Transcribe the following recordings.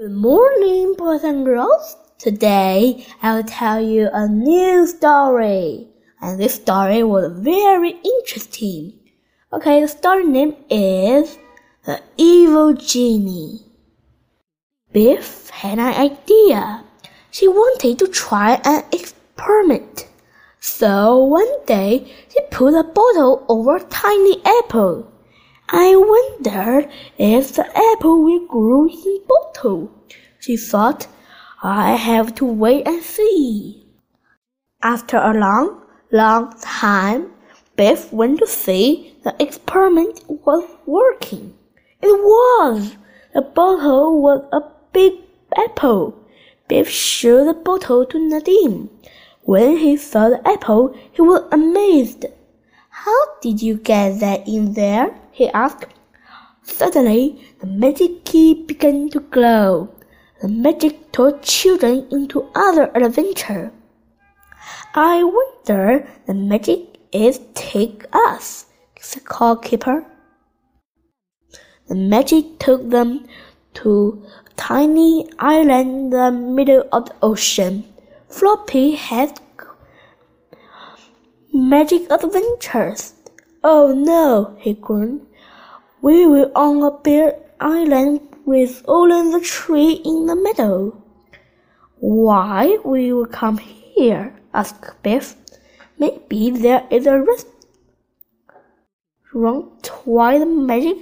Good morning, boys and girls. Today I'll tell you a new story. And this story was very interesting. Okay, the story name is The Evil Genie. Biff had an idea. She wanted to try an experiment. So one day she put a bottle over a tiny apple. I wonder if the apple will grow in bottle. She thought, I have to wait and see. After a long, long time, Biff went to see the experiment was working. It was. The bottle was a big apple. Biff showed the bottle to Nadim. When he saw the apple, he was amazed. How did you get that in there? He asked. Suddenly, the magic key began to glow. The magic took children into other adventure. I wonder the magic is take us, said call Keeper. The magic took them to a tiny island in the middle of the ocean. Floppy had magic adventures. Oh no, he groaned. We were on a bare island with only the tree in the middle. Why will you come here? asked Biff. Maybe there is a wrong, why the magic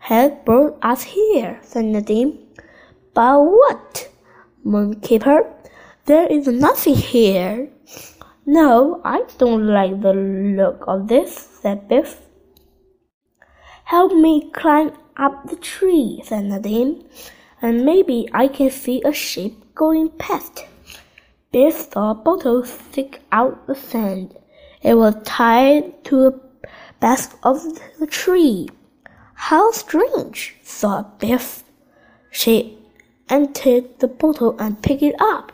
had brought us here, said Nadim. But what? moaned Keeper. There is nothing here. No, I don't like the look of this, said Biff. Help me climb up the tree, said Nadim, and maybe I can see a ship going past. Biff saw a bottle stick out the sand. It was tied to a base of the tree. How strange, thought Biff. She entered the bottle and picked it up.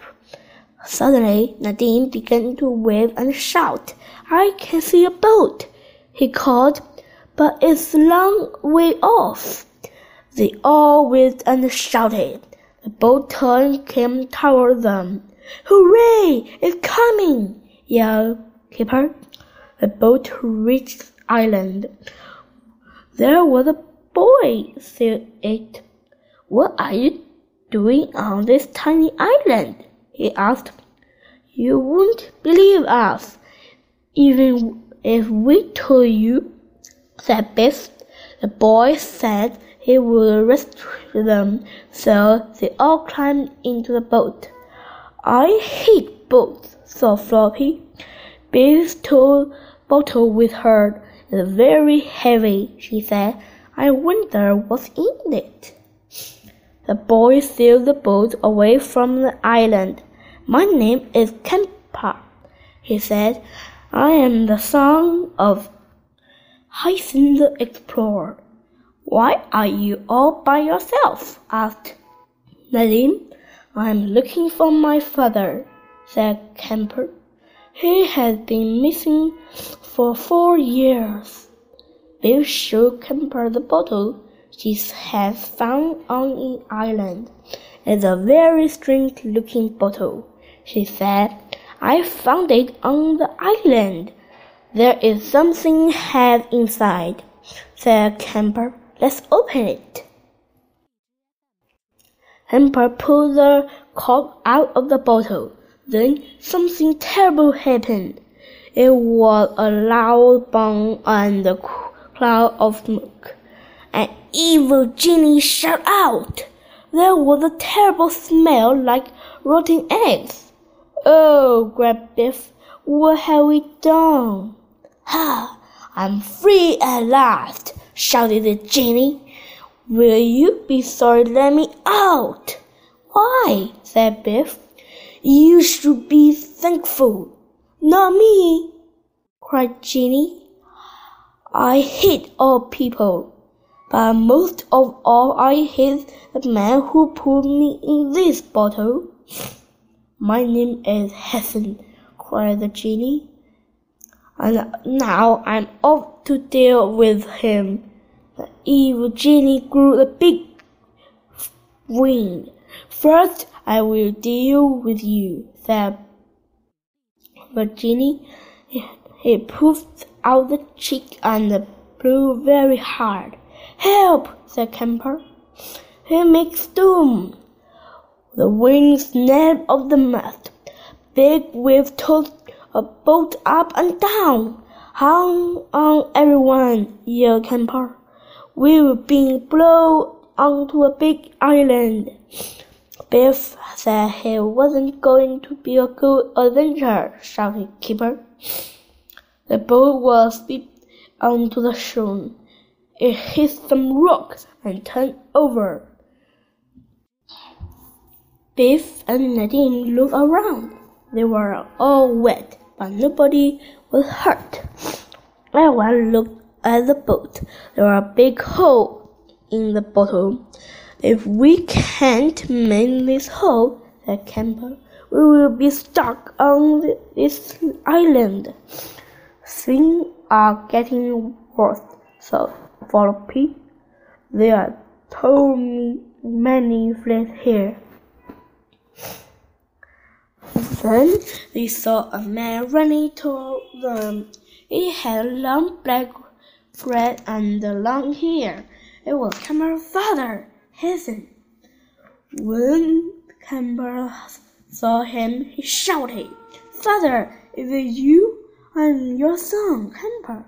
Suddenly, Nadim began to wave and shout. I can see a boat, he called but it's a long way off. They all waved and shouted. The boat turn came toward them. Hooray! It's coming! yelled Keeper. The boat reached the island. There was a boy, said it. What are you doing on this tiny island? He asked. You won't believe us, even if we told you said Biff. The boy said he would rescue them, so they all climbed into the boat. I hate boats, thought Floppy. Biff's tall bottle with her is very heavy, she said. I wonder what's in it. The boy sailed the boat away from the island. My name is Kemper, he said. I am the son of Hyacin the explorer. Why are you all by yourself? asked Nadim. I'm looking for my father, said Kemper. He has been missing for four years. Bill showed Kemper the bottle she has found on an island. It's a very strange looking bottle, she said. I found it on the island. There is something head inside, said Kemper. Let's open it. Kemper pulled the cork out of the bottle. Then something terrible happened. It was a loud bang and a cloud of smoke. An evil genie shot out. There was a terrible smell like rotting eggs. Oh, grabbed Biff. What have we done? Ha! I'm free at last, shouted the genie. Will you be sorry let me out? Why? said Biff. You should be thankful. Not me, cried Genie. I hate all people, but most of all I hate the man who put me in this bottle. My name is Hyacin, cried the genie and now I'm off to deal with him. The evil genie grew a big wing. First, I will deal with you, said the genie. He puffed out the cheek and blew very hard. Help! said Camper. He makes doom. The wind snapped off the mast. Big wave tossed a boat up and down. Hang on, everyone, yelled Camper. We're being blown onto a big island. Biff said he wasn't going to be a good adventure, shouted Kipper. The boat was whipped onto the shore. It hit some rocks and turned over. Biff and Nadim looked around. They were all wet, but nobody was hurt. Everyone looked at the boat. There was a big hole in the bottom. If we can't mend this hole, said Camper, we will be stuck on this island. Things are getting worse, so Floppy. There are too many flies here. Then they saw a man running toward them. He had long black beard and long hair. It was Camper's father, Hazen. When Camper saw him, he shouted, Father, is it you? I'm your son, Camper.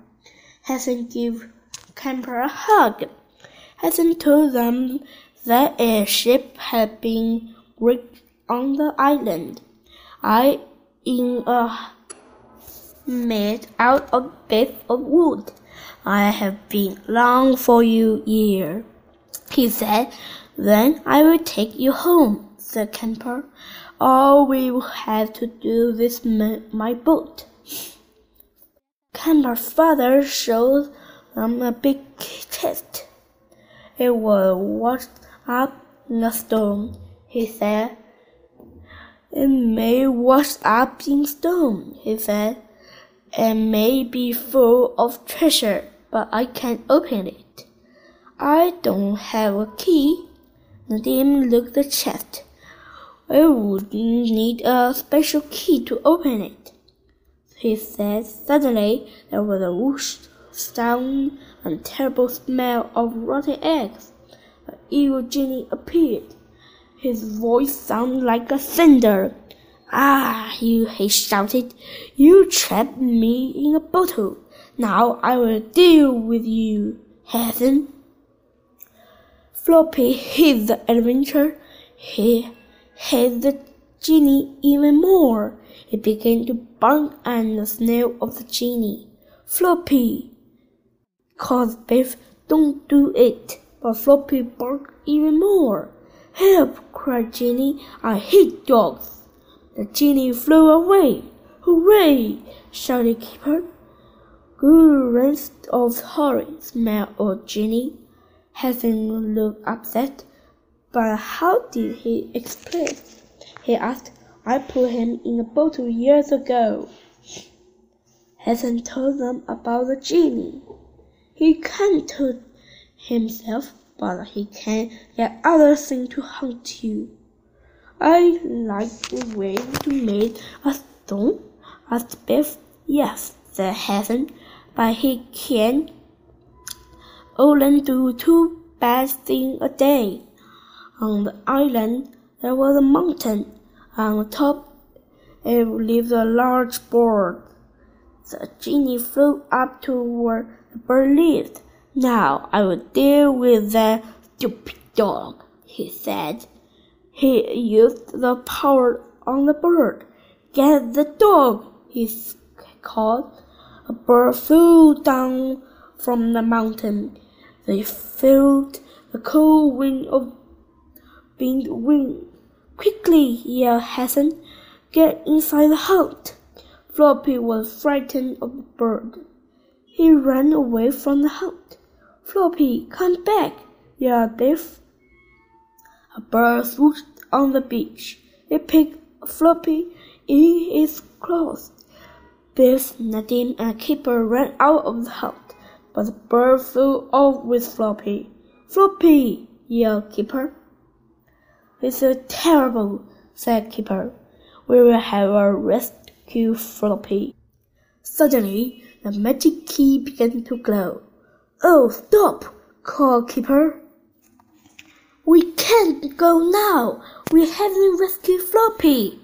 Hazen gave Camper a hug. Hazen told them that a ship had been wrecked on the island. I in a made out of bits of wood. I have been long for you here, he said. Then I will take you home, said Camper. All we will have to do is my boat. Camper's father showed them a big chest. It was washed up in a stone, he said. It may wash up in stone, he said. It may be full of treasure, but I can't open it. I don't have a key. Nadim looked the chest. I would need a special key to open it. He said suddenly there was a whoosh sound and terrible smell of rotten eggs. The evil genie appeared. His voice sounded like a thunder. Ah, you, he shouted, you trapped me in a bottle. Now I will deal with you, Hazen. Floppy hated the adventure. He hated the genie even more. He began to bark at the smell of the genie. Floppy, called Biff, don't do it. But Floppy barked even more. Help! cried Jenny. I hate dogs. The genie flew away. Hooray! shouted Keeper. Good rest of horrid smell of Jenny. Hazen looked upset. But how did he explain? He asked. I put him in a bottle years ago. Hazen told them about the genie. He can't tell himself but he can get other things to hunt you. I like the way you made a stone, asked Biff. Yes, said Hazen, but he can only do two bad things a day. On the island there was a mountain. On the top it lived a large bird. The genie flew up to lived. Now I will deal with that stupid dog, he said. He used the power on the bird. Get the dog, he called. A bird flew down from the mountain. They felt the cold wind of wind wind. Quickly, yelled Hazen. Get inside the hut. Floppy was frightened of the bird. He ran away from the hut. Floppy, come back, yelled Biff. A bird swooped on the beach. It picked Floppy in its claws. Biff, Nadim, and Keeper ran out of the hut, but the bird flew off with Floppy. Floppy, yelled Keeper. It's so terrible, said Keeper. We will have a rescue floppy. Suddenly, the magic key began to glow. Oh, stop! called Keeper. We can't go now. We haven't rescued Floppy.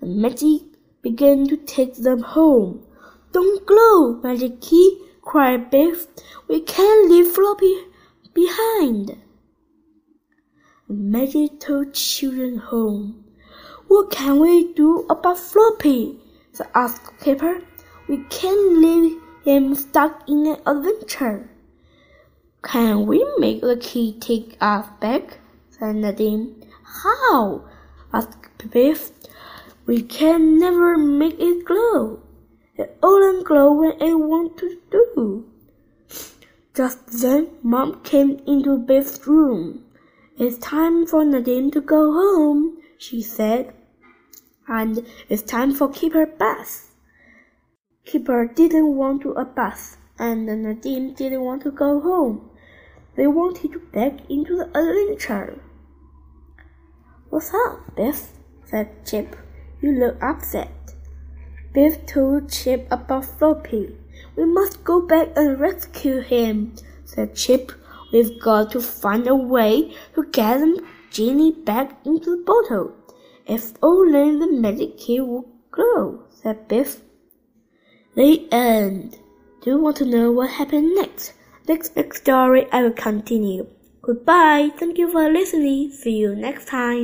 The magic began to take them home. Don't glow, Magic Key, cried Biff. We can't leave Floppy behind. The magic took children home. What can we do about Floppy? The asked Keeper. We can't leave him stuck in an adventure. Can we make the key take us back? said Nadim. How? asked Biff. We can never make it glow. It only glow when it wants to do. Just then, Mom came into Biff's room. It's time for Nadim to go home, she said. And it's time for Keeper bath. Keeper didn't want to a bath, and Nadim didn't want to go home. They wanted to back into the adventure. What's up, Biff? said Chip. You look upset. Biff told Chip about Floppy. We must go back and rescue him, said Chip. We've got to find a way to get the genie back into the bottle. If only the magic key would glow, said Biff. The end. Do you want to know what happened next? Next story I will continue. Goodbye. Thank you for listening. See you next time.